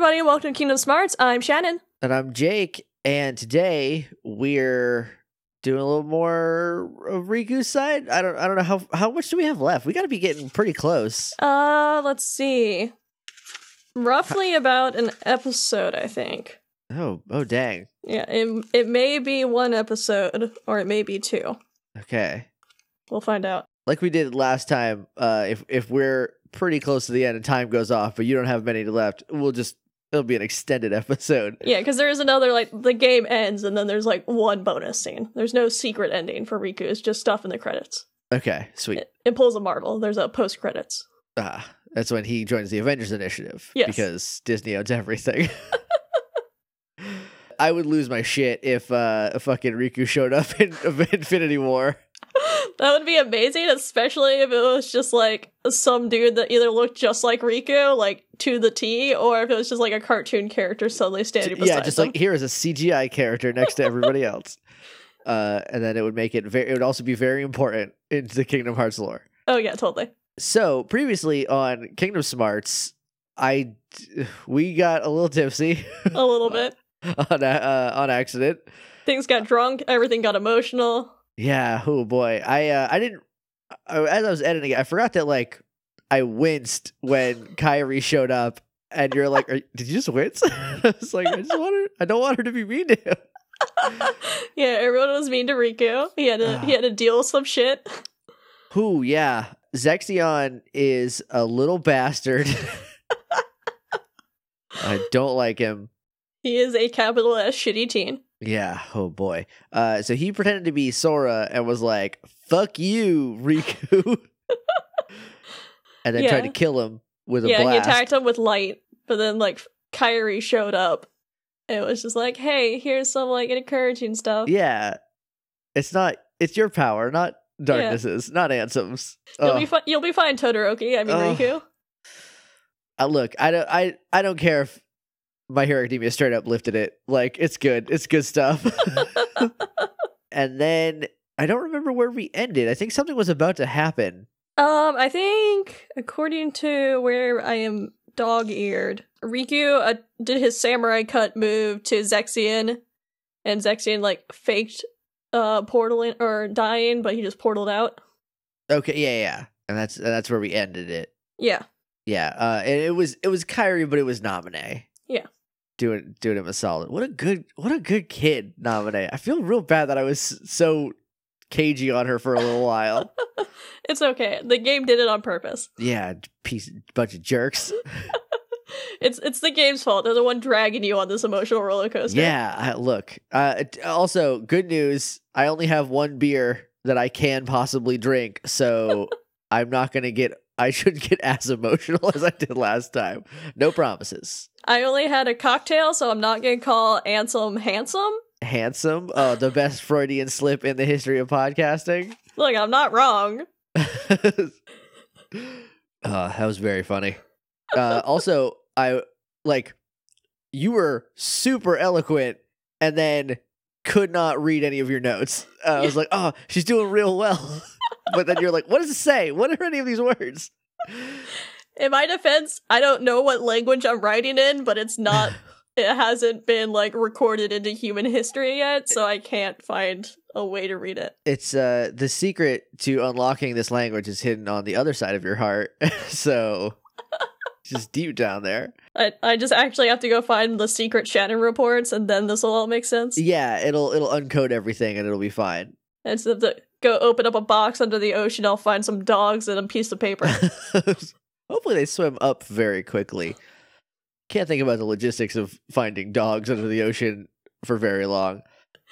Everybody, welcome to Kingdom Smarts. I'm Shannon. And I'm Jake, and today we're doing a little more of Riku's side. I don't I don't know how how much do we have left? We got to be getting pretty close. Uh, let's see. Roughly about an episode, I think. Oh, oh dang. Yeah, it, it may be one episode or it may be two. Okay. We'll find out. Like we did last time, uh if if we're pretty close to the end and time goes off, but you don't have many left, we'll just it'll be an extended episode. Yeah, because there is another like the game ends and then there's like one bonus scene. There's no secret ending for Riku. It's just stuff in the credits. Okay, sweet. It, it pulls a Marvel. There's a post credits. Ah, that's when he joins the Avengers Initiative. Yes. Because Disney owns everything. I would lose my shit if uh fucking Riku showed up in Infinity War. That would be amazing, especially if it was just like some dude that either looked just like Riku, like to the T, or if it was just like a cartoon character suddenly standing beside yeah, just them. like here is a CGI character next to everybody else. Uh, and then it would make it very. It would also be very important into the Kingdom Hearts lore. oh yeah, totally. So previously on Kingdom Smarts, I we got a little tipsy A little bit. on uh, on accident. Things got drunk. Everything got emotional. Yeah. Oh boy. I uh, I didn't. I, as I was editing it, I forgot that like I winced when Kairi showed up, and you're like, Are, "Did you just wince?" I was like, "I just want her. I don't want her to be mean to him." yeah, everyone was mean to Riku. He had to he had to deal with some shit. Who? Yeah. Zexion is a little bastard. I don't like him. He is a capital S shitty teen. Yeah. Oh boy. Uh, so he pretended to be Sora and was like, "Fuck you, Riku," and then tried to kill him with a yeah, he attacked him with light, but then like Kairi showed up. It was just like, hey, here's some like encouraging stuff. Yeah. It's not. It's your power, not darknesses, not Ansem's. You'll be fine. You'll be fine, Todoroki. I mean Ugh. Riku. Uh, look, I don't. I I don't care if My Hero Academia straight up lifted it. Like it's good. It's good stuff. and then I don't remember where we ended. I think something was about to happen. Um, I think according to where I am dog-eared, Riku uh, did his samurai cut move to Zexion, and Zexion like faked uh portaling or dying, but he just portaled out. Okay, yeah, yeah. And that's and that's where we ended it. Yeah, Yeah. Uh and it was it was Kairi, but it was Namine. Yeah. Doing doing him a solid. What a good what a good kid, Namine. I feel real bad that I was so cagey on her for a little while. it's okay. The game did it on purpose. yeah, piece bunch of jerks. It's it's the game's fault. They're the one dragging you on this emotional roller coaster. Yeah, I, look. Uh, also, good news. I only have one beer that I can possibly drink, so I'm not gonna get. I should get as emotional as I did last time. No promises. I only had a cocktail, so I'm not gonna call Ansem handsome. Handsome, uh, the best Freudian slip in the history of podcasting. Look, I'm not wrong. uh, that was very funny. Uh, also, I like you were super eloquent, and then could not read any of your notes. Uh, I was like, "Oh, she's doing real well," but then you're like, "What does it say? What are any of these words?" In my defense, I don't know what language I'm writing in, but it's not. it hasn't been like recorded into human history yet, so I can't find a way to read it. It's uh the secret to unlocking this language is hidden on the other side of your heart. so it's just deep down there. I I just actually have to go find the secret Shannon reports, and then this will all make sense. Yeah, it'll it'll uncode everything and it'll be fine. Instead of to go open up a box under the ocean, I'll find some dogs and a piece of paper. Hopefully they swim up very quickly. Can't think about the logistics of finding dogs under the ocean for very long.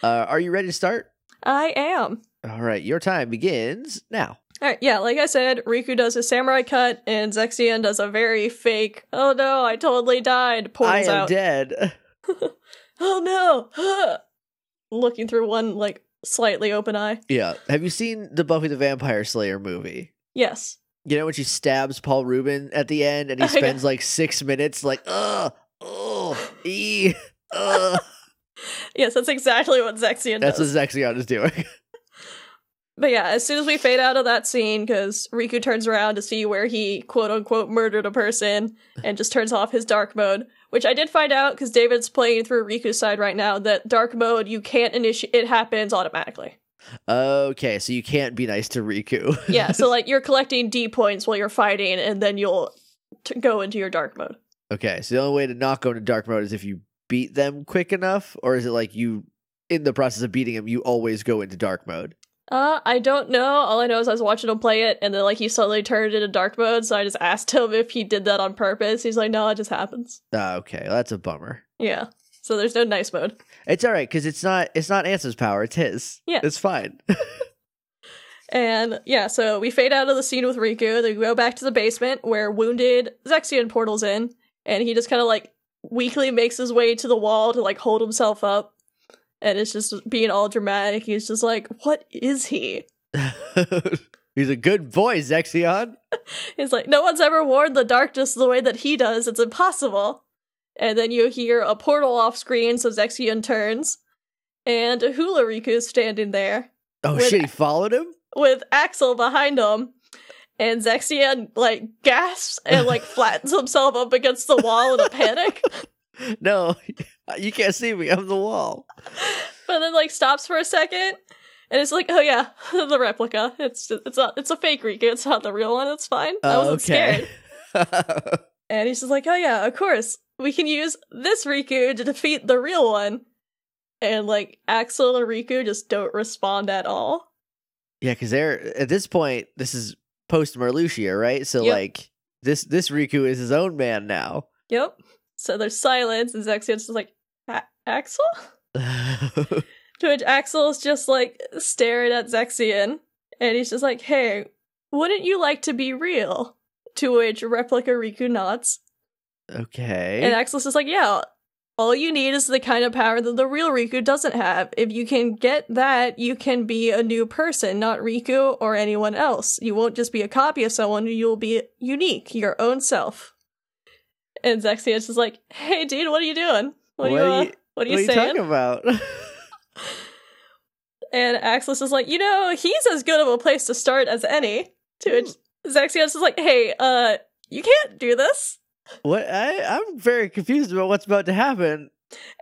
Uh, are you ready to start? I am. All right, your time begins now. All right, yeah, like I said, Riku does a samurai cut, and Zexion does a very fake, oh no, I totally died, I portals am out. dead. oh no! Looking through one, like, slightly open eye. Yeah. Have you seen the Buffy the Vampire Slayer movie? Yes. You know when she stabs Paul Rubin at the end and he spends like six minutes like, ugh, oh, e, ugh. Yes, that's exactly what Zexion does. That's does. what Zexion is doing. But yeah, as soon as we fade out of that scene, because Riku turns around to see where he quote unquote murdered a person and just turns off his dark mode, Which I did find out because David's playing through Riku's side right now that dark mode you can't initiate it happens automatically. Okay, so you can't be nice to Riku. Yeah, so like you're collecting D points while you're fighting, and then you'll t- go into your dark mode. okay, so the only way to not go into dark mode is if you beat them quick enough, or is it like you, in the process of beating them, you always go into dark mode? Uh, I don't know. All I know is I was watching him play it, and then like he suddenly turned into dark mode. So I just asked him if he did that on purpose. He's like, "No, it just happens." Ah, okay, well, that's a bummer. Yeah. So there's no nice mode. It's all right because it's not it's not Ansem's power; it's his. Yeah. it's fine. And yeah, so we fade out of the scene with Riku. Then we go back to the basement where wounded Zexion portals in, and he just kind of like weakly makes his way to the wall to like hold himself up. And it's just being all dramatic. He's just like, "What is he?" He's a good boy, Zexion. He's like, "No one's ever worn the darkness the way that he does. It's impossible." And then you hear a portal off screen, so Zexion turns, and Hula Riku's standing there Oh With- shit, he followed him. with Axel behind him. And Zexion like gasps and like flattens himself up against the wall in a panic, No, you can't see me. I'm the wall. but then like stops for a second, and it's like, oh yeah, the replica. It's it's not it's a fake Riku. It's not the real one. It's fine. I Oh, wasn't scared. And he's just like, oh yeah, of course we can use this Riku to defeat the real one. And like Axel and Riku just don't respond at all. yeah, because they're at this point. This is post Marluxia, right? So Yep. like this this Riku is his own man now. Yep. So there's silence, and Zexion's just like, "A- Axel? To which Axel's just like staring at Zexion, and he's just like, hey, wouldn't you like to be real? To which Replica Riku nods. okay. And Axel's just like, yeah, all you need is the kind of power that the real Riku doesn't have. If you can get that, you can be a new person, not Riku or anyone else. You won't just be a copy of someone, you'll be unique, your own self. And Zexion's just like, hey, dude, what are you doing? What, What are you, uh, what are what you are you saying? talking about? And Axel's is like, you know, he's as good of a place to start as any. To which Zexion's is like, hey, uh, you can't do this. what? I I'm very confused about what's about to happen.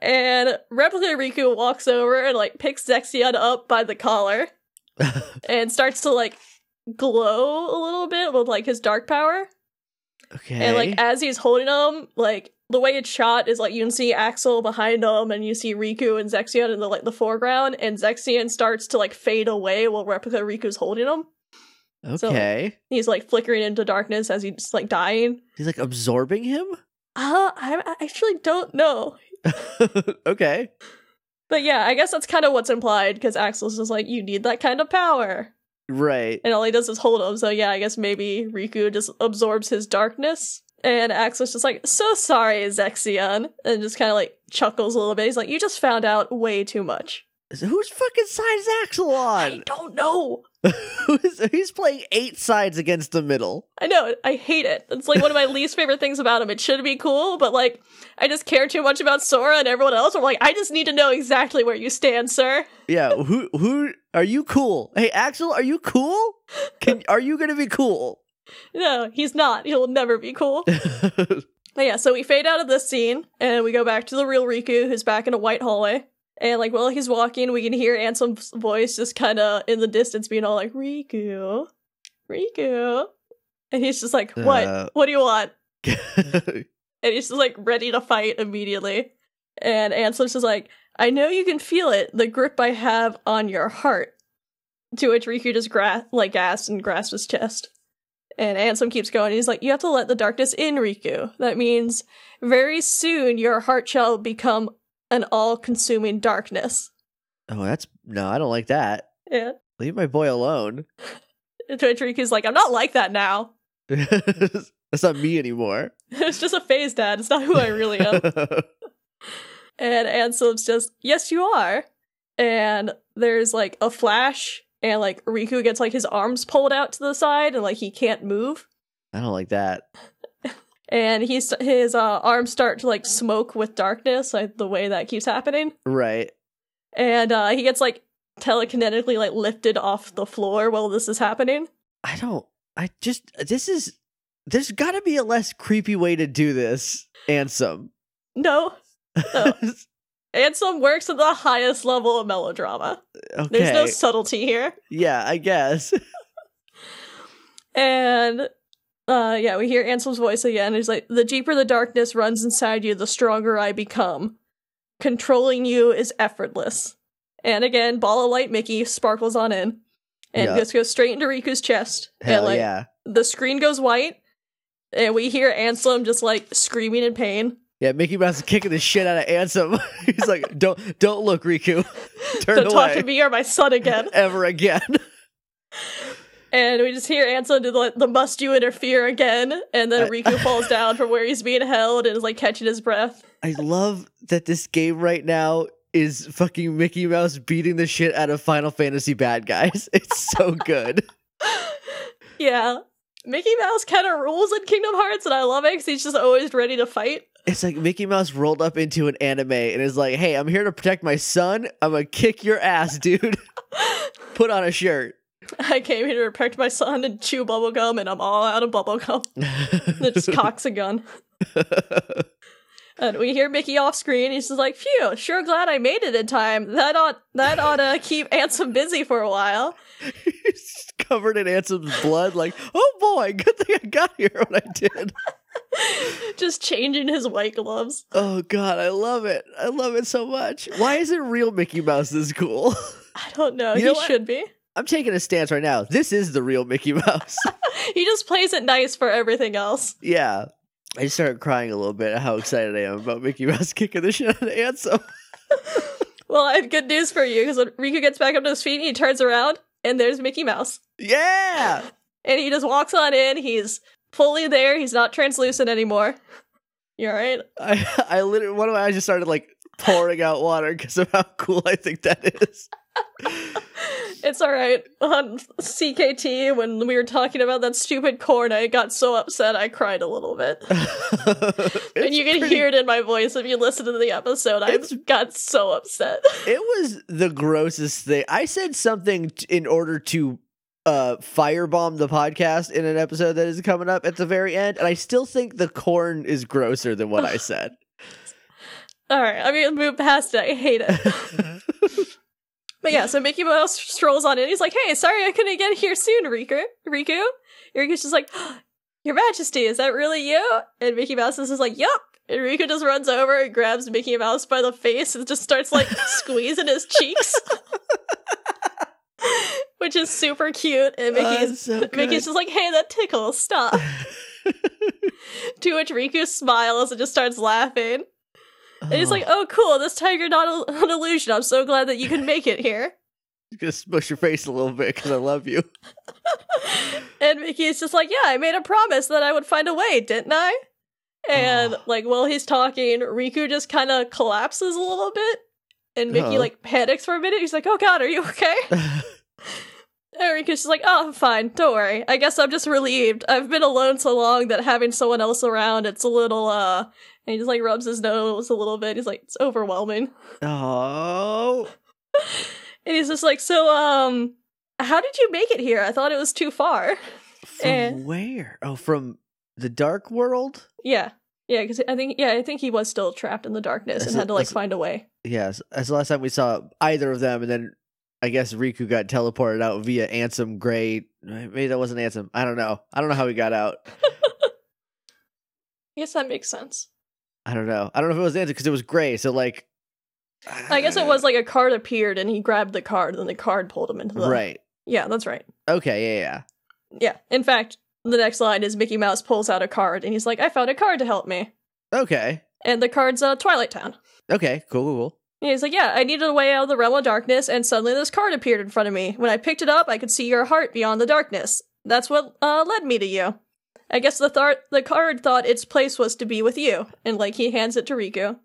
And Replica Riku walks over and like picks Zexion up by the collar and starts to like glow a little bit with like his dark power. okay. And like as he's holding him, like the way it's shot is like you can see Axel behind them and you see Riku and Zexion in the like the foreground, and Zexion starts to like fade away while Replica Riku's holding him. so- okay. He's like flickering into darkness as he's like dying. He's like absorbing him. Uh, I actually don't know. okay. But yeah, I guess that's kind of what's implied because Axel's just like, you need that kind of power. Right. And all he does is hold him. So yeah, I guess maybe Riku just absorbs his darkness. And Axel's just like, so sorry, Zexion. And just kind of like chuckles a little bit. He's like, you just found out way too much. Whose fucking side is Axel on? I on? don't know. He's playing eight sides against the middle. I know. I hate it. It's like one of my least favorite things about him. It should be cool, but like, I just care too much about Sora and everyone else. I'm like, I just need to know exactly where you stand, sir. Yeah. Who? Who? Are you cool? Hey, Axel, are you cool? Can? Are you gonna be cool? No, he's not. He'll never be cool. But yeah, so we fade out of this scene and we go back to the real Riku who's back in a white hallway. And like while he's walking, we can hear Ansem's voice just kind of in the distance being all like, Riku, Riku. And he's just like, What? Uh. what do you want? And he's just like ready to fight immediately. And Ansem's just like, I know you can feel it, the grip I have on your heart. To which Riku just gra- like gasps and grasps his chest. And Ansem keeps going. He's like, You have to let the darkness in, Riku. That means very soon your heart shall become an all consuming darkness. oh, that's no. I don't like that. Yeah. Leave my boy alone. To which Riku's like, I'm not like that now. that's not me anymore. it's just a phase, Dad. It's not who I really am. And Ansem's just, yes, you are. And there's like a flash, and like Riku gets like his arms pulled out to the side, and like he can't move. I don't like that. And he's his uh, arms start to like smoke with darkness, like the way that keeps happening. Right. And uh, he gets like telekinetically like lifted off the floor while this is happening. I don't. I just. This is. There's got to be a less creepy way to do this. Ansem. No. No. Ansem works at the highest level of melodrama. okay. There's no subtlety here. yeah, I guess. And uh yeah, we hear Ansem's voice again. He's like, The deeper the darkness runs inside you, the stronger I become. Controlling you is effortless. And again, ball of light Mickey sparkles on in. And Yeah. just goes straight into Riku's chest. Hell and like yeah. the screen goes white. And we hear Ansem just like screaming in pain. Yeah, Mickey Mouse is kicking the shit out of Ansem. He's like, "Don't, don't look, Riku. Turn Don't away talk to me or my son again. ever again." And we just hear Ansem do the, the must you interfere again. And then Riku falls down from where he's being held and is like catching his breath. I love that this game right now is fucking Mickey Mouse beating the shit out of Final Fantasy bad guys. It's so good. Yeah. Mickey Mouse kind of rules in Kingdom Hearts, and I love it because he's just always ready to fight. It's like Mickey Mouse rolled up into an anime and is like, "Hey, I'm here to protect my son. I'm gonna kick your ass, dude. Put on a shirt." I came here to protect my son and chew bubblegum, and I'm all out of bubblegum. It just cocks a gun. And we hear Mickey off screen. He's just like, phew, sure glad I made it in time. That ought that ought to keep Ansem busy for a while. He's covered in Ansem's blood. Like, oh boy, good thing I got here when I did. just changing his white gloves. Oh god, I love it. I love it so much. Why isn't real Mickey Mouse this cool? I don't know. You he know should be. I'm taking a stance right now. This is the real Mickey Mouse. He just plays it nice for everything else. yeah. I just started crying a little bit at how excited I am about Mickey Mouse kicking the shit out of Ansem. Well, I have good news for you because when Riku gets back up to his feet, he turns around and there's Mickey Mouse. Yeah. And he just walks on in. He's fully there. He's not translucent anymore. You alright? I I literally one of my eyes just started like pouring out water because of how cool I think that is. It's alright. On CKT, when we were talking about that stupid corn, I got so upset I cried a little bit. and you can hear it in my voice if you listen to the episode. I got so upset. It was the grossest thing. I said something t- in order to uh firebomb the podcast in an episode that is coming up at the very end, and I still think the corn is grosser than what I said. Alright, I'm gonna move past it. I hate it. But yeah, so Mickey Mouse strolls on in. He's like, "Hey, sorry I couldn't get here soon, Riku." Riku. Riku's just like, "Your Majesty, is that really you?" And Mickey Mouse is just like, "Yup." And Riku just runs over and grabs Mickey Mouse by the face and just starts like squeezing his cheeks, which is super cute. And Oh, Mickey's it's so Mickey's just like, "Hey, that tickles. Stop." to which Riku smiles and just starts laughing. And he's Oh, like, "Oh, cool! This tiger not a- an illusion. I'm so glad that you can make it here." Gonna smush your face a little bit because I love you. And Mickey's just like, "Yeah, I made a promise that I would find a way, didn't I?" And Oh. like while he's talking, Riku just kind of collapses a little bit, and Mickey Uh-oh. like panics for a minute. He's like, "Oh God, are you okay?" And Riku's just like, "Oh, I'm fine. Don't worry. I guess I'm just relieved. I've been alone so long that having someone else around, it's a little uh." And he just like rubs his nose a little bit. He's like, "It's overwhelming." oh, And he's just like, so, um, how did you make it here? I thought it was too far. from Eh. where? Oh, from the dark world. Yeah. Yeah, because I think, yeah, I think he was still trapped in the darkness and had to, like, that's- find a way. Yes, that's the last time we saw either of them, and then I guess Riku got teleported out via Ansem Gray. Maybe that wasn't Ansem. I don't know. I don't know how he got out. I guess that makes sense. I don't know. I don't know if it was Ansem because it was gray. So like, I guess it was like a card appeared and he grabbed the card and the card pulled him into the. right. Yeah, that's right. Okay. Yeah. Yeah. Yeah. In fact, the next line is Mickey Mouse pulls out a card and he's like, I found a card to help me. Okay. And the card's uh, Twilight Town. Okay. Cool. Cool. cool. And he's like, Yeah, I needed a way out of the realm of darkness, and suddenly this card appeared in front of me. When I picked it up, I could see your heart beyond the darkness. That's what uh, led me to you. I guess the thar- the card thought its place was to be with you, and like he hands it to Riku.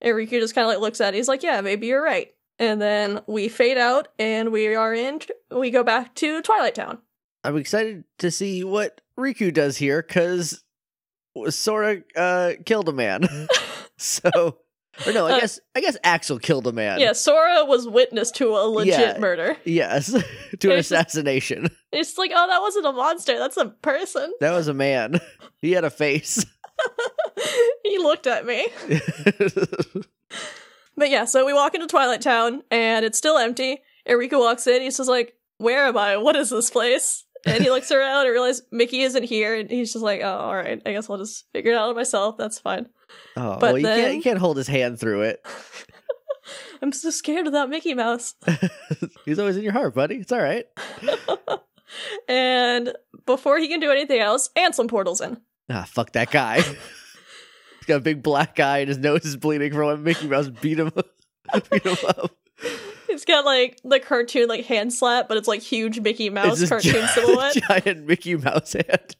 And Riku just kind of like looks at it. He's like, "Yeah, maybe you're right." And then we fade out, and we are in. We go back to Twilight Town. I'm excited to see what Riku does here because Sora uh, killed a man. so, or no, I Uh, guess I guess Axel killed a man. Yeah, Sora was witness to a legit Yeah. murder. Yes, to an It's just- assassination. It's like, oh, that wasn't a monster. That's a person. That was a man. He had a face. he looked at me. But yeah, so we walk into Twilight Town and it's still empty. Enrico walks in. He's just like, "Where am I? What is this place?" And he looks around and realizes Mickey isn't here. And he's just like, "Oh, all right. I guess I'll just figure it out myself. That's fine." oh, But well, you can't then- you can't hold his hand through it. I'm so scared of that Mickey Mouse. He's always in your heart, buddy. It's all right. and before he can do anything else, Ansem portals in. Ah, fuck that guy. He's got a big black eye and his nose is bleeding from when Mickey Mouse beat him, beat him up. He's got like the cartoon like hand slap, but it's like huge Mickey Mouse It's cartoon gi- silhouette. giant Mickey Mouse hand.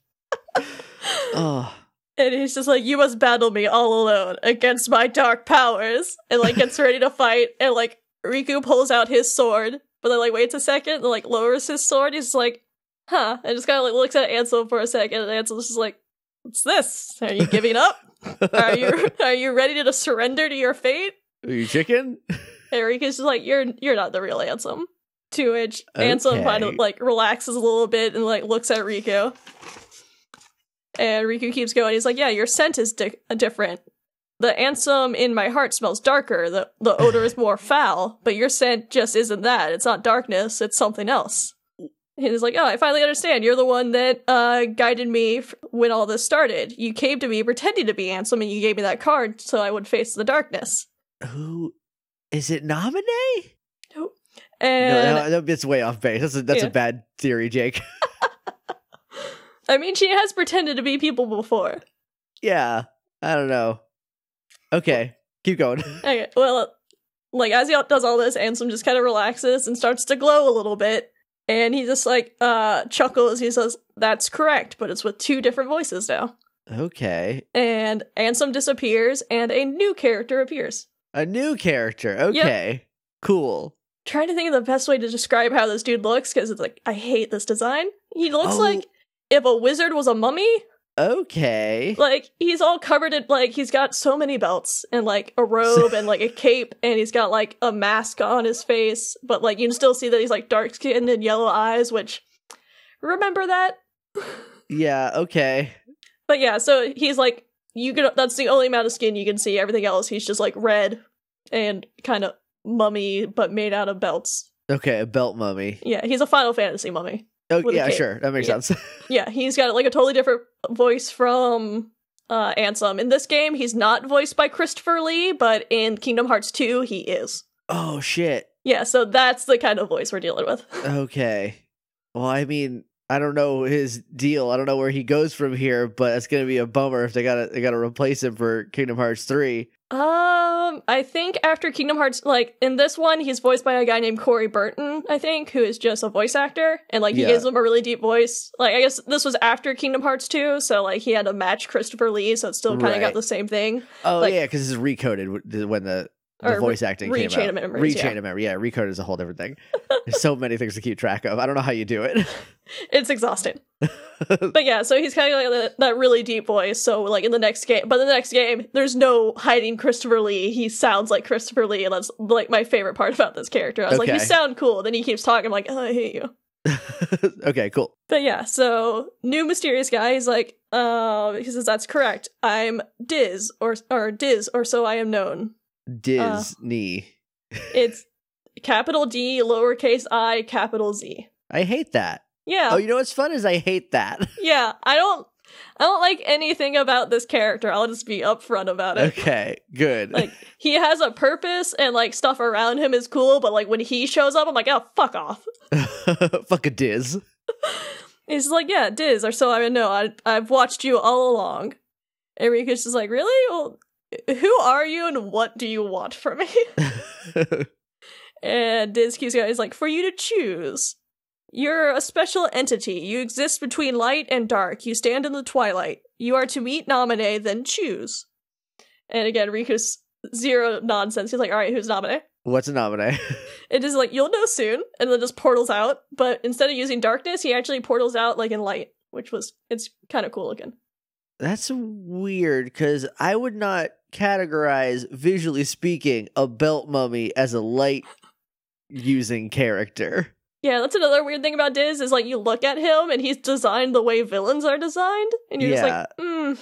oh, And he's just like, You must battle me all alone against my dark powers. And like gets ready to fight. And like Riku pulls out his sword, but then like waits a second and like lowers his sword. He's like, Huh. And just kind of like looks at Ansem for a second. And Ansem's just like, What's this? Are you giving up? Are you are you ready to surrender to your fate? are you chicken? And Riku's just like, You're you're not the real Ansem. To which Ansem kind of like relaxes a little bit and like looks at Riku. And Riku keeps going. He's like, "Yeah, your scent is di- different. The ansem in my heart smells darker. The the odor is more foul, but your scent just isn't that. It's not darkness. It's something else." And he's like, "Oh, I finally understand. You're the one that uh, guided me f- when all this started. You came to me pretending to be Ansem, and you gave me that card so I would face the darkness." Who is it? Namine? And no, no, that's way off base. That's a, that's Yeah. a bad theory, Jake. I mean, she has pretended to be people before. yeah, I don't know. Okay, keep going. Okay, well, like as he does all this, Ansem just kind of relaxes and starts to glow a little bit, and he just like uh chuckles. He says, "That's correct, but it's with two different voices now." Okay, And Ansem disappears, and a new character appears. A new character. Okay, cool. Trying to think of the best way to describe how this dude looks because it's like I hate this design. He looks Oh. like if a wizard was a mummy. Okay. Like he's all covered in like he's got so many belts and like a robe and like a cape and he's got like a mask on his face, but like you can still see that he's like dark skinned and yellow eyes, which remember that? Yeah. Okay. But yeah, so he's like you can that's the only amount of skin you can see. Everything else he's just like red and kind of mummy but made out of belts. Okay. A belt mummy. Yeah, he's a Final Fantasy mummy. Oh, yeah. Sure. That makes Yeah. sense. Yeah, he's got like a totally different voice from uh Ansem. In this game, he's not voiced by Christopher Lee, but in Kingdom Hearts 2, he is. oh shit. Yeah, so that's the kind of voice we're dealing with. Okay. Well, I mean, I don't know his deal. I don't know where he goes from here, but it's gonna be a bummer if they gotta they gotta replace him for Kingdom Hearts three. Um, I think after Kingdom Hearts, like in this one, he's voiced by a guy named Corey Burton, I think, who is just a voice actor, and like he Yeah. gives him a really deep voice. Like I guess this was after Kingdom Hearts 2, so like he had to match Christopher Lee, so it still kind of Right. got the same thing. Oh Like- yeah, because this is recoded when the the Or voice acting came rechain out. of memories, rechain yeah. of memory. Yeah, recode is a whole different thing. There's so many things to keep track of. I don't know how you do it. It's exhausting. But yeah, so he's kind of like that, really deep voice. So like in the next game, but in the next game, there's no hiding Christopher Lee. He sounds like Christopher Lee, and that's like my favorite part about this character. I was like, you sound cool. Then he keeps talking. I'm like, oh, I hate you. okay, cool. But yeah, so new mysterious guy. He's like, uh, he says that's correct. I'm Diz, or or Diz, or so I am known. Uh, Disney. It's capital D, lowercase i, capital Z. I hate that. Yeah, Oh, you know what's fun is I hate that. yeah. I don't, I don't like anything about this character. I'll just be upfront about it. okay, good. Like he has a purpose and like stuff around him is cool, but like when he shows up, I'm like, oh fuck off. Fuck a Diz. He's like, yeah, Diz, or so I know. I I've watched you all along. And Riku's just like, really? Well, who are you and what do you want from me? and Diz keeps going. He's like, for you to choose. You're a special entity. You exist between light and dark. You stand in the twilight. You are to meet Namine, then choose. And again, Riku's zero nonsense. He's like, all right, who's Namine? What's a Namine? It is like you'll know soon, and then just portals out. But instead of using darkness, he actually portals out like in light, which was it's kind of cool looking. That's weird because I would not categorize, visually speaking, a belt mummy as a light using character. Yeah, that's another weird thing about Diz is like you look at him and he's designed the way villains are designed, and you're Yeah. just like, mm,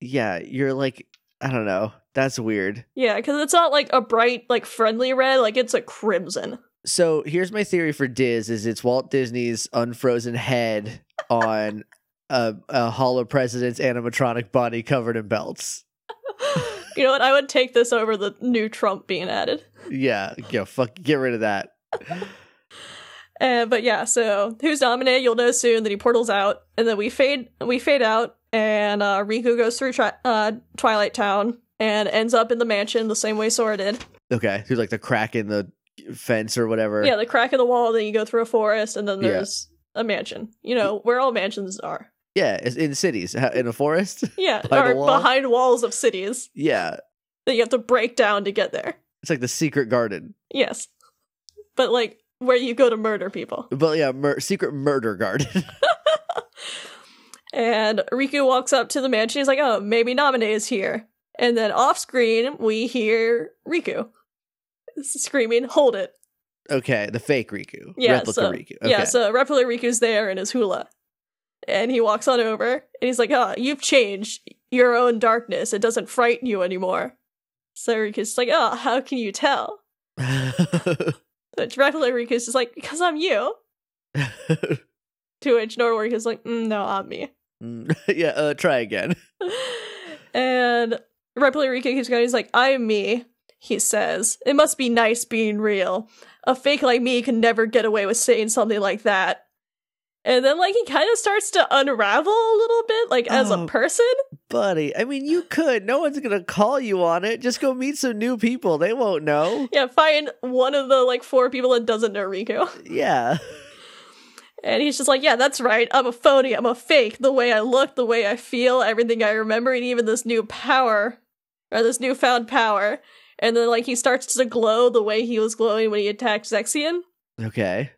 Yeah, you're like I don't know. That's weird. Yeah, because it's not like a bright, like friendly red, like it's a crimson. So here's my theory for Diz: is it's Walt Disney's unfrozen head on a, a Hall of President's animatronic body covered in belts. you know what? I would take this over the new Trump being added. Yeah, yeah, fuck, get rid of that. Uh, but yeah, so who's nominated? You'll know soon that he portals out, and then we fade, we fade out, and uh, Riku goes through tri- uh, Twilight Town and ends up in the mansion the same way Sora did. Okay, through like the crack in the fence or whatever. Yeah, the crack in the wall. Then you go through a forest, and then Yeah. there's a mansion. You know where all mansions are. Yeah, it's in cities, in a forest. Yeah, Behind or wall? behind walls of cities yeah, that you have to break down to get there. it's like the secret garden, Yes, but like where you go to murder people. but yeah, mur- secret murder garden. And Riku walks up to the mansion. He's like, "Oh, maybe Namine is here." And then off screen, we hear Riku screaming, "Hold it!" okay, the fake Riku, Yeah, replica so, Riku. Okay. Yeah, so replica Riku's there in his hula, and he walks on over, and he's like, "Oh, you've changed your own darkness. It doesn't frighten you anymore." So Riku's like, "Oh, how can you tell?" But replica Riku's is like, "Because I'm you." To which Normal is like, mm, "No, I'm me." Yeah, uh, try again. and Replica Riku keeps going. He's like, I'm me, he says. It must be nice being real. A fake like me can never get away with saying something like that. And then, like, he kind of starts to unravel a little bit, like, as Oh. a person. Buddy, I mean, you could. No one's gonna call you on it. Just go meet some new people. They won't know. Yeah, find one of the, like, four people that doesn't know Riku. Yeah. And he's just like, yeah, that's right. I'm a phony. I'm a fake. The way I look, the way I feel, everything I remember, and even this new power, or this newfound power. And then, like, he starts to glow the way he was glowing when he attacked Zexion. Okay.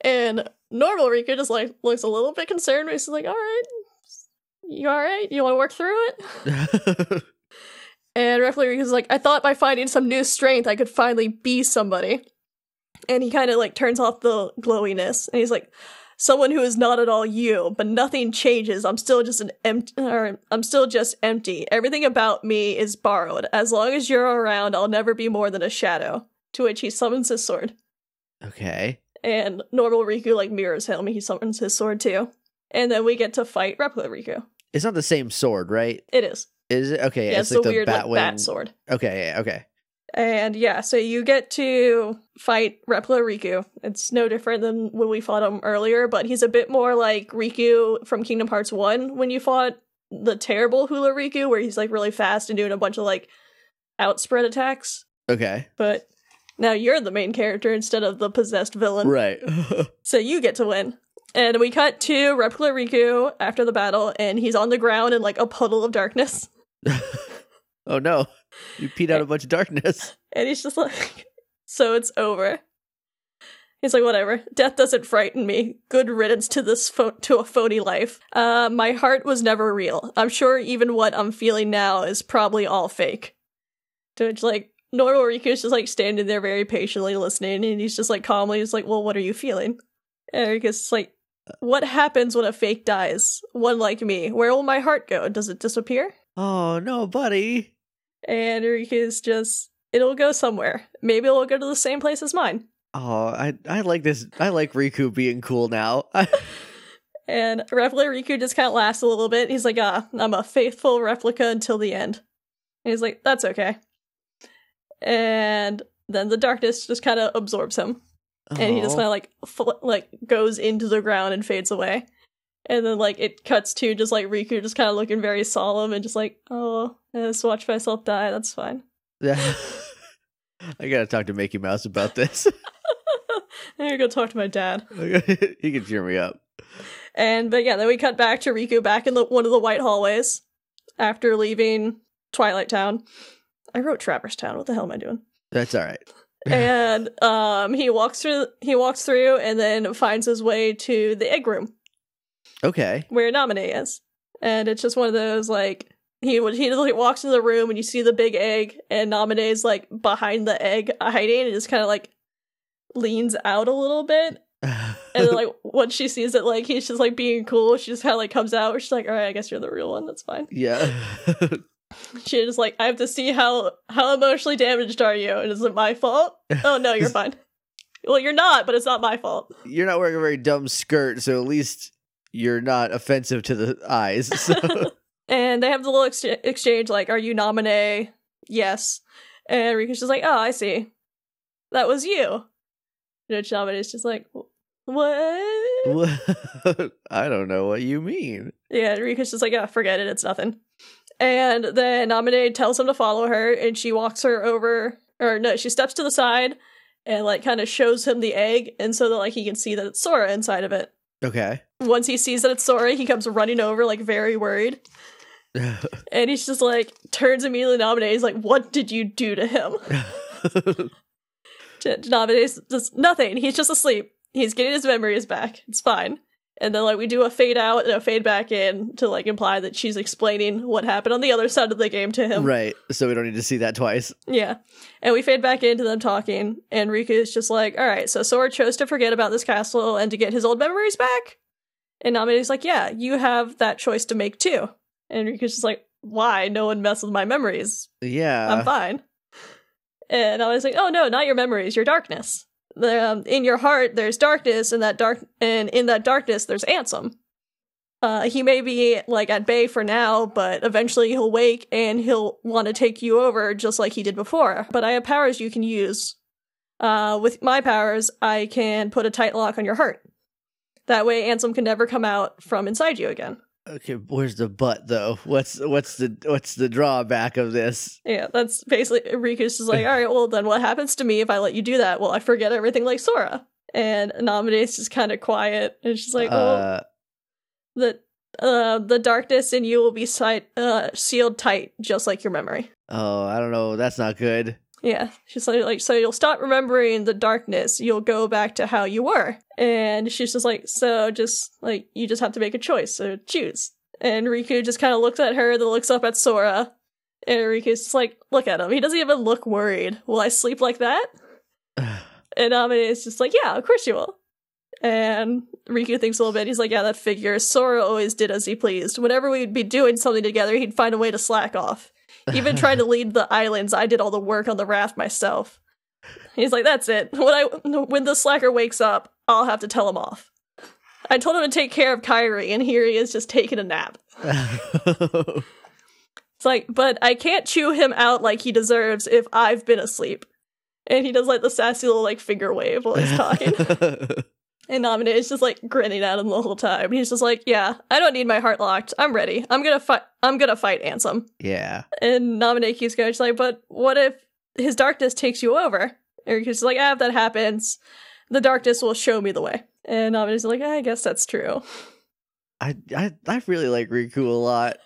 And normal Riku just, like, looks a little bit concerned, but he's like, all right, you all right? You want to work through it? And Replica Riku's like, I thought by finding some new strength, I could finally be somebody. And he kind of like turns off the glowiness, and he's like, someone who is not at all you, but nothing changes. I'm still just an empty, or I'm still just empty. Everything about me is borrowed. As long as you're around, I'll never be more than a shadow. To which he summons his sword, okay. And normal Riku like mirrors him. He summons his sword too, and then we get to fight Replica Riku. It's not the same sword, right? It is, Is it? Okay. yeah, it's, it's, like the the weird like bat sword. Okay. Yeah, okay. And yeah, so you get to fight Replica Riku. It's no different than when we fought him earlier, but he's a bit more like Riku from Kingdom Hearts 1 when you fought the terrible Hula Riku, where he's like really fast and doing a bunch of like outspread attacks. Okay. But now you're the main character instead of the possessed villain. Right. So you get to win. And we cut to Replica Riku after the battle, and he's on the ground in like a puddle of darkness. oh no. You peed out a bunch of darkness. And he's just like, so it's over. He's like, whatever. Death doesn't frighten me. Good riddance to this pho- to a phony life. Uh, my heart was never real. I'm sure even what I'm feeling now is probably all fake. To which, like, normal Riku's just like standing there very patiently listening, and he's just like calmly, he's like, well, what are you feeling? And Riku's just like, what happens when a fake dies? One like me. Where will my heart go? Does it disappear? Oh no, buddy. And Riku's just, it'll go somewhere. Maybe it'll go to the same place as mine. Oh, I I like this. I like Riku being cool now. And Replica Riku just kind of laughs a little bit. He's like, ah, I'm a faithful replica until the end. And he's like, that's okay. And then the darkness just kind of absorbs him. And he just oh. kind of like, fl- like goes into the ground and fades away. And then like it cuts to just like Riku just kind of looking very solemn and just like, oh, I just watch myself die. That's fine. Yeah. I gotta talk to Mickey Mouse about this. I'm gonna go talk to my dad. he can cheer me up. And but yeah, then we cut back to Riku back in the one of the white hallways after leaving Twilight Town. I wrote Traverse Town. What the hell am I doing? That's all right. and um, he walks through. He walks through and then finds his way to the egg room Okay. where Namine is. And it's just one of those like he he like walks into the room and you see the big egg and Namine is like behind the egg hiding and just kind of like leans out a little bit and then like once she sees it like he's just like being cool she just kind of like comes out Or she's like all right i guess you're the real one that's fine yeah. She's just like, I have to see how how emotionally damaged are you, and is it my fault? Oh no, you're fine. Well, you're not, but it's not my fault. You're not wearing a very dumb skirt, so at least you're not offensive to the eyes. So. And they have the little ex- exchange, like, "Are you Namine?" Yes. And Riku's just like, "Oh, I see. That was you." And Namine's just like, "What?" I don't know what you mean. Yeah, Riku's just like, "Yeah, forget it. It's nothing." And then Naminé tells him to follow her, and she walks her over, or no, she steps to the side and like kind of shows him the egg, and so that like he can see that it's Sora inside of it. Okay. Once he sees that it's Sora, he comes running over, like very worried, and he's just like turns immediately to Naminé. He's like, "What did you do to him?" Naminé's just nothing. He's just asleep. He's getting his memories back. It's fine. And then like we do a fade out and a fade back in to like imply that she's explaining what happened on the other side of the game to him. right. So we don't need to see that twice. Yeah. And we fade back into them talking, and Riku is just like, all right, so Sora chose to forget about this castle and to get his old memories back. And Naminé's like, yeah, you have that choice to make too. And Riku's just like, why? No one messed with my memories. Yeah. I'm fine. And I was like, oh no, not your memories, your darkness. Um, in your heart, there's darkness, and that dark, and in that darkness, there's Ansem. Uh, he may be like at bay for now, but eventually he'll wake and he'll want to take you over just like he did before. But I have powers you can use. Uh, with my powers, I can put a tight lock on your heart. That way, Ansem can never come out from inside you again. Okay, where's the butt though? What's what's the what's the drawback of this? Yeah, that's basically Riku's just like, all right, well then what happens to me if I let you do that? Well, I forget everything like Sora. And Naminé's just kind of quiet, and she's like, well, uh, the uh, the darkness in you will be sight, uh, sealed tight, just like your memory. oh, I don't know. That's not good. Yeah, she's like, like, so you'll stop remembering the darkness. You'll go back to how you were. And she's just like, so just like you just have to make a choice. So choose. And Riku just kind of looks at her, then looks up at Sora. And Riku's just like, look at him. He doesn't even look worried. Will I sleep like that? And Amine is just like, yeah, of course you will. And Riku thinks a little bit. He's like, yeah, that figure. Sora always did as he pleased. Whenever we'd be doing something together, he'd find a way to slack off. Even trying to lead the islands, I did all the work on the raft myself. He's like, that's it. When I when the slacker wakes up, I'll have to tell him off. I told him to take care of Kairi, and here he is just taking a nap. It's like, but I can't chew him out like he deserves if I've been asleep. And he does like the sassy little like finger wave while he's talking. and Naminé is just like grinning at him the whole time. He's just like, yeah, I don't need my heart locked. I'm ready. I'm gonna fight. I'm gonna fight Ansem. yeah. And Naminé keeps going. She's like, but what if his darkness takes you over? And he's like, ah, if that happens, the darkness will show me the way. And Naminé's like, I guess that's true. I, I I really like Riku a lot.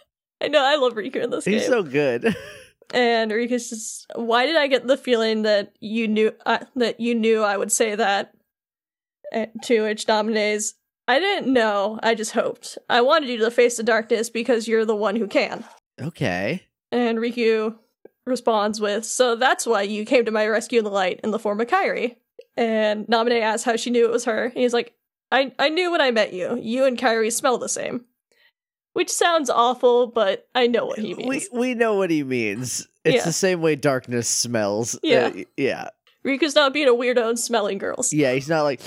I know I love Riku in this He's game. He's so good. and Riku's just, why did I get the feeling that you knew uh, that you knew I would say that? And to which Naminé's, I didn't know. I just hoped. I wanted you to face the darkness because you're the one who can. okay. And Riku responds with, So that's why you came to my rescue in the light in the form of Kairi. And Naminé asks how she knew it was her. And he's like, I, I knew when I met you. You and Kairi smell the same. Which sounds awful, but I know what he means. We we know what he means. It's Yeah. the same way darkness smells. Yeah. Uh, yeah. Riku's not being a weirdo and smelling girls. Yeah, he's not like,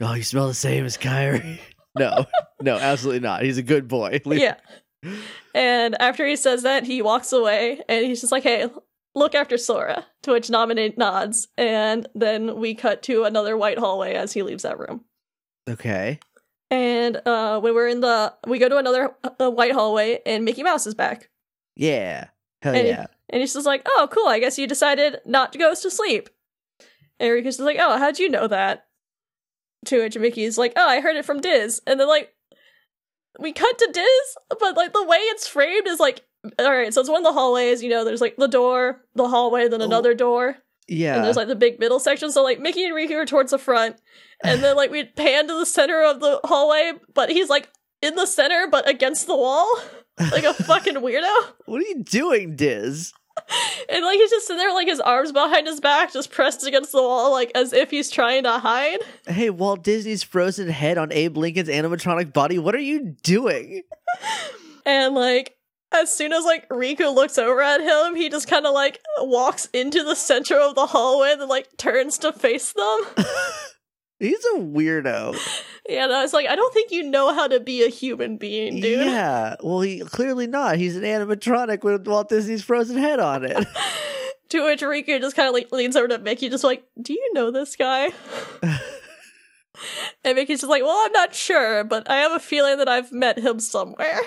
oh, you smell the same as Kairi. No, no, absolutely not. He's a good boy. Leave- Yeah. And after he says that, he walks away and he's just like, hey, look after Sora. To which Namine nods. And then we cut to another white hallway as he leaves that room. Okay. And uh, when we're in the, we go to another uh, white hallway and Mickey Mouse is back. Yeah. Hell And- yeah. And he's just like, oh, cool. I guess you decided not to go to sleep. And Riku's just like, oh, how'd you know that? To which Mickey's like, oh, I heard it from Diz. And then, like, we cut to Diz, but, like, the way it's framed is like, all right, so it's one of the hallways, you know, there's, like, the door, the hallway, then Oh, another door. Yeah. And there's, like, the big middle section. So, like, Mickey and Riku are towards the front. And then, like, we pan to the center of the hallway, but he's, like, in the center, but against the wall. Like a fucking weirdo. what are you doing, Diz? And like he's just sitting there, like his arms behind his back, just pressed against the wall, like as if he's trying to hide. Hey, Walt Disney's frozen head on Abe Lincoln's animatronic body. What are you doing? And like as soon as like Riku looks over at him, he just kind of like walks into the center of the hallway and then like turns to face them. He's a weirdo. yeah, and I was like, I don't think you know how to be a human being, dude. Yeah. Well, he clearly not. He's an animatronic with Walt Disney's frozen head on it. to which Riku just kind of like leans over to Mickey, just like, "Do you know this guy?" and Mickey's just like, "Well, I'm not sure, but I have a feeling that I've met him somewhere."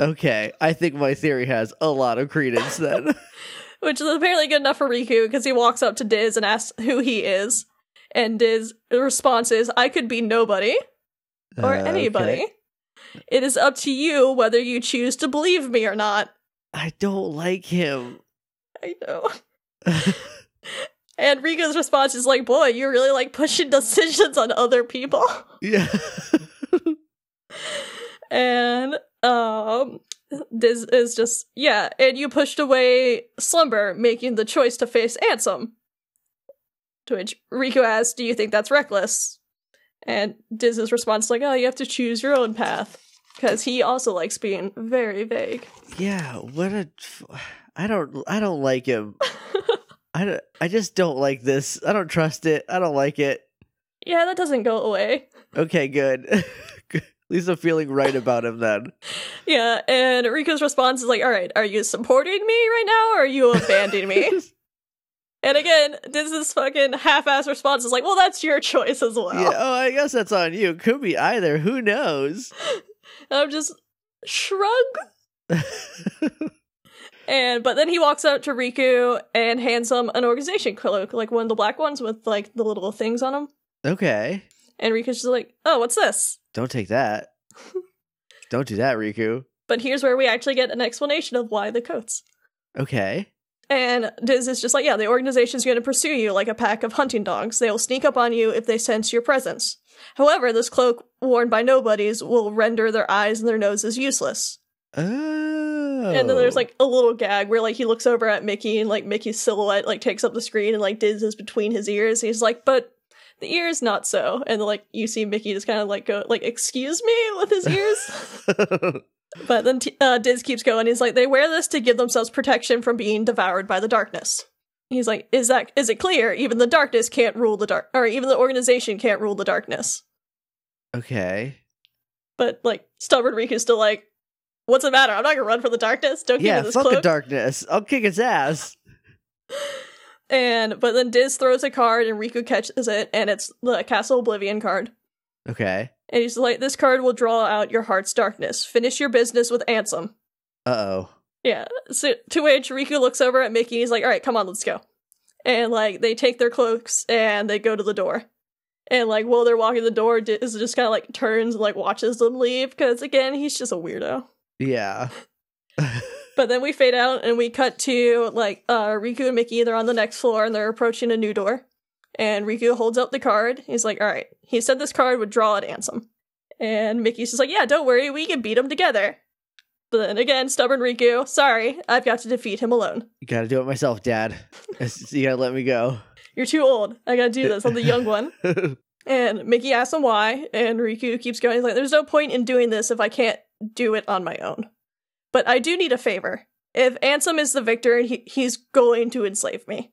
okay, I think my theory has a lot of credence then. Which is apparently good enough for Riku because he walks up to Diz and asks who he is. And his response is, I could be nobody or Uh, anybody. okay. It is up to you whether you choose to believe me or not. I don't like him. I know. And Riku's response is like, boy, you're really like pushing decisions on other people. yeah. And um Diz is just yeah, and you pushed away slumber, making the choice to face Ansem. To which Riku asks, Do you think that's reckless? And Diz's response is like, Oh, you have to choose your own path. Because he also likes being very vague. yeah. What a. I don't. I don't like him. I don't, I just don't like this. I don't trust it. I don't like it. Yeah, that doesn't go away. Okay, good. At least I'm feeling right about him then. Yeah, and Riku's response is like, All right, are you supporting me right now or are you abandoning me? and again, Diz's fucking half ass response is like, Well, that's your choice as well. Yeah. Oh, I guess that's on you. Could be either. Who knows? And I'm just shrug. And but then he walks up to Riku and hands him an organization cloak, like one of the black ones with like the little things on them. okay. And Riku's just like, "Oh, what's this?" Don't take that. don't do that, Riku. But here's where we actually get an explanation of why the coats. Okay. And Diz is just like, "Yeah, the organization's going to pursue you like a pack of hunting dogs. They will sneak up on you if they sense your presence. However, this cloak worn by nobodies will render their eyes and their noses useless." Oh. And then there's like a little gag where like he looks over at Mickey and like Mickey's silhouette like takes up the screen and like Diz is between his ears. He's like, but the ears not so. And like you see Mickey just kind of like go like, excuse me with his ears. but then uh, Diz keeps going. He's like, they wear this to give themselves protection from being devoured by the darkness. He's like, is that is it clear? Even the darkness can't rule the dark, or even the organization can't rule the darkness. okay. But like stubborn Riku's still like, what's the matter? I'm not gonna run from the darkness. Don't give Yeah, me this fuck cloak. the darkness. I'll kick its ass. And but then Diz throws a card and Riku catches it, and it's the Castle Oblivion card. Okay. And he's like, "This card will draw out your heart's darkness. Finish your business with Ansem." Uh oh. Yeah. So to which Riku looks over at Mickey. He's like, "All right, come on, let's go." And like they take their cloaks and they go to the door. And like while they're walking the door, Diz just kind of like turns and like watches them leave because again, he's just a weirdo. Yeah. But then we fade out and we cut to like uh Riku and Mickey, they're on the next floor and they're approaching a new door. And Riku holds up the card. He's like, Alright. He said this card would draw at Ansem. And Mickey's just like, Yeah, don't worry, we can beat him together. But then again, stubborn Riku, sorry, I've got to defeat him alone. you gotta do it myself, Dad. You gotta let me go. You're too old. I gotta do this. I'm the young one. And Mickey asks him why, and Riku keeps going. He's like, There's no point in doing this if I can't do it on my own. But I do need a favor. If Ansem is the victor, he, he's going to enslave me.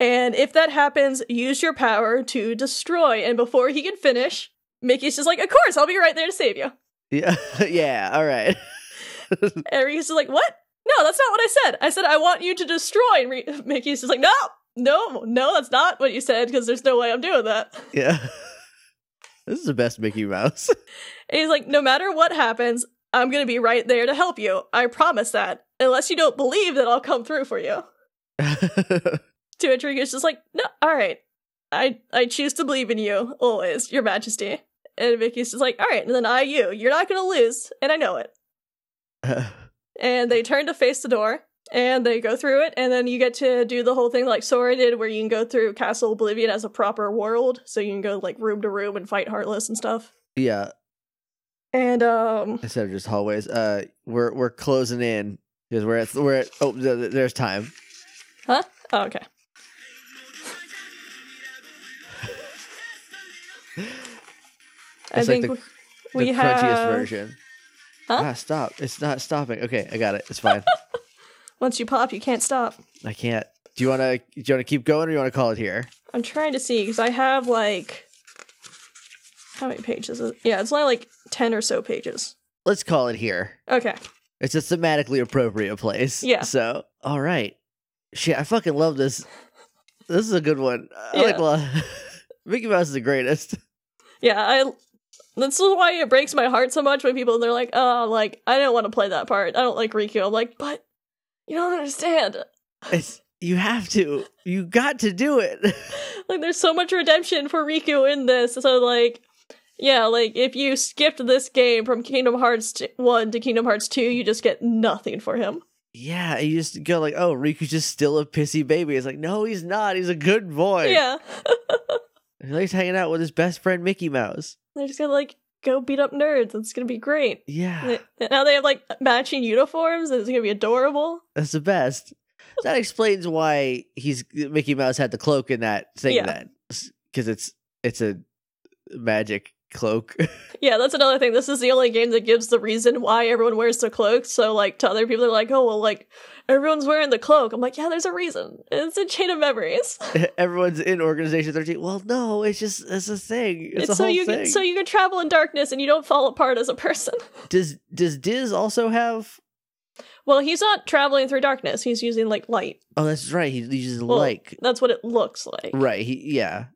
And if that happens, use your power to destroy. And before he can finish, Mickey's just like, Of course, I'll be right there to save you. yeah. yeah. All right. And Riku's just like, What? No, that's not what I said. I said, I want you to destroy. And Ri- Mickey's just like, No, no, no, that's not what you said, because there's no way I'm doing that. yeah. This is the best Mickey Mouse. And he's like, no matter what happens, I'm gonna be right there to help you. I promise that. Unless you don't believe that I'll come through for you. To which Riku's just like, no, alright. I I choose to believe in you, always, your majesty. And Mickey's just like, alright, and then I you. You're not gonna lose, and I know it. And they turn to face the door, and they go through it, and then you get to do the whole thing like Sora did, where you can go through Castle Oblivion as a proper world, so you can go like room to room and fight Heartless and stuff. yeah. And um Instead of just hallways. Uh, we're we're closing in because we're at we're at. Oh, th- th- there's time. Huh? Oh, okay. I like think the- we the have crunchiest version. Huh? Ah, stop. It's not stopping. Okay, I got it. It's fine. Once you pop, you can't stop. I can't. Do you want to? Do you want to keep going, or do you want to call it here? I'm trying to see because I have like how many pages? Is it? Yeah, it's only like ten or so pages. Let's call it here. Okay. It's a thematically appropriate place. Yeah. So, all right. Shit, I fucking love this. This is a good one. I like Yeah. lot. Mickey Mouse is the greatest. Yeah, I. This is why it breaks my heart so much when people they're like, "Oh, like I don't want to play that part. I don't like Riku." I'm like, "But you don't understand. It's you have to. You got to do it. Like, there's so much redemption for Riku in this. So, like, yeah, like if you skipped this game from Kingdom Hearts t- one to Kingdom Hearts two, you just get nothing for him. yeah, you just go like, oh, Riku's just still a pissy baby. It's like, no, he's not. He's a good boy. Yeah, He likes hanging out with his best friend Mickey Mouse. they're just gonna like go beat up nerds. It's gonna be great. Yeah, They- Now they have like matching uniforms, and it's gonna be adorable. that's the best. That explains why he's Mickey Mouse had the cloak in that thing Yeah. then, because it's it's a magic cloak. Yeah, that's another thing. This is the only game that gives the reason why everyone wears the cloak. So, like, to other people, they're like, oh, well, like, everyone's wearing the cloak. I'm like, yeah, there's a reason. It's a chain of memories. Everyone's in Organization Thirteen. Well, no, it's just it's a thing. It's, It's, a so whole you thing. can so you can travel in darkness and you don't fall apart as a person. does does Diz also have? Well, he's not traveling through darkness. He's using like light. Oh, that's right. He uses Well, like That's what it looks like. right. He yeah.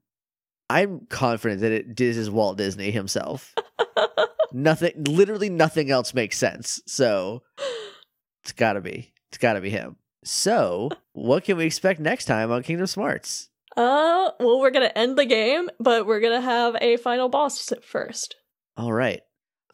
I'm confident that it Diz is Walt Disney himself. nothing, literally nothing else makes sense. So it's gotta be. It's gotta be him. So what can we expect next time on Kingdom Smarts? Uh, well, we're gonna end the game, but we're gonna have a final boss first. All right.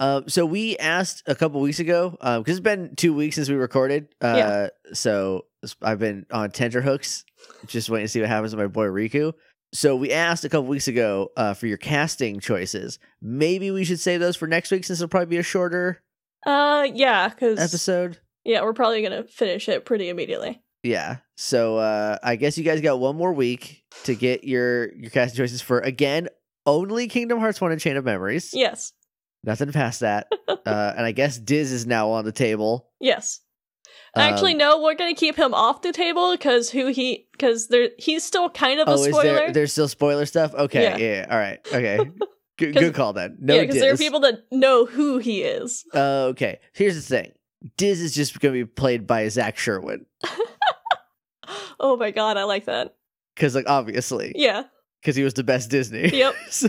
Um, so we asked a couple weeks ago because it's been two weeks since we recorded. Uh, Yeah. So I've been on tenterhooks, just waiting to see what happens with my boy Riku. So we asked a couple weeks ago uh, for your casting choices. Maybe we should save those for next week since it'll probably be a shorter Uh, yeah, because episode. yeah, we're probably gonna finish it pretty immediately. Yeah. So uh, I guess you guys got one more week to get your your casting choices for again only Kingdom Hearts One and Chain of Memories. Yes, Nothing past that. uh, and I guess Diz is now on the table. yes. Actually, Um, no, we're gonna keep him off the table because who he because there he's still kind of a Oh, is spoiler. there there's still spoiler stuff? Okay, yeah, Yeah. all right, okay. Good, call then. No yeah, because there are people that know who he is. Uh, okay, here's the thing. Diz is just going to be played by Zach Sherwin Oh my god, I like that. because, like, obviously, Yeah. because he was the best Disney. Yep. so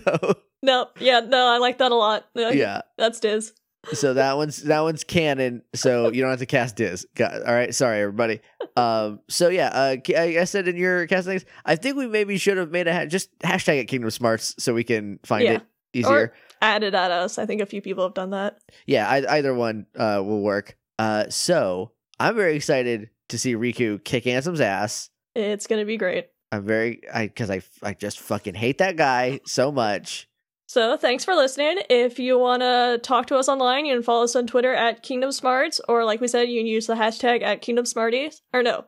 No. Yeah. No, I like that a lot. Yeah. yeah, That's Diz. So that one's that one's canon. So you don't have to cast Diz. Got, all right, sorry everybody. Um, so yeah, uh, I, I said in your casting, things, I think we maybe should have made a ha- just hashtag at Kingdom Smarts so we can find Yeah. it easier. Added at us. I think a few people have done that. yeah, I, either one uh, will work. Uh, so I'm very excited to see Riku kick Ansem's ass. It's gonna be great. I'm very I because I I just fucking hate that guy so much. So thanks for listening. If you want to talk to us online, you can follow us on Twitter at Kingdom Smarts, or like we said, you can use the hashtag at Kingdom Smarties. Or no.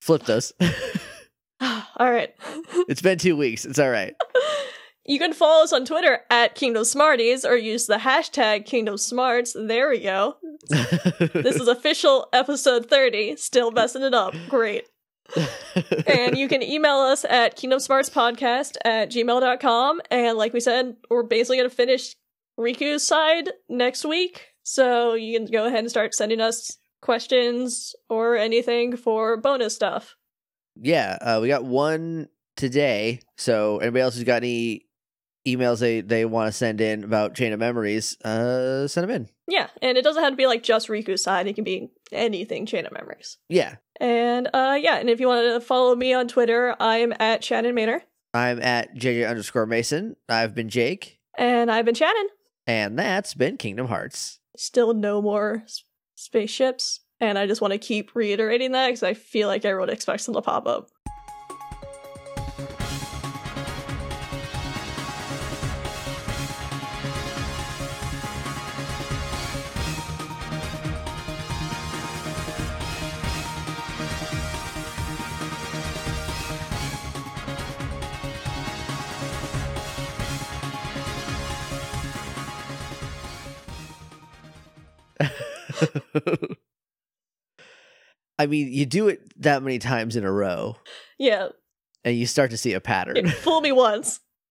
Flipped us. all right. it's been two weeks. It's all right. you can follow us on Twitter at Kingdom Smarties, or use the hashtag Kingdom Smarts. There we go. This is official episode 30. Still messing it up. Great. And you can email us at kingdomsmartspodcast at gmail.com. And like we said, we're basically going to finish Riku's side next week. So you can go ahead and start sending us questions or anything for bonus stuff. yeah, uh, we got one today. So anybody else who's got any emails they they want to send in about Chain of Memories, uh, send them in. Yeah, and it doesn't have to be like just Riku's side, it can be anything Chain of Memories. Yeah, And uh yeah, and if you want to follow me on Twitter, I'm at Shannon Manor. I'm at JJ underscore Mason. I've been Jake, And I've been Shannon. and that's been Kingdom Hearts. Still no more s- spaceships. And I just want to keep reiterating that because I feel like everyone expects them to pop up. I mean, you do it that many times in a row, Yeah, and you start to see a pattern. yeah, fool me once.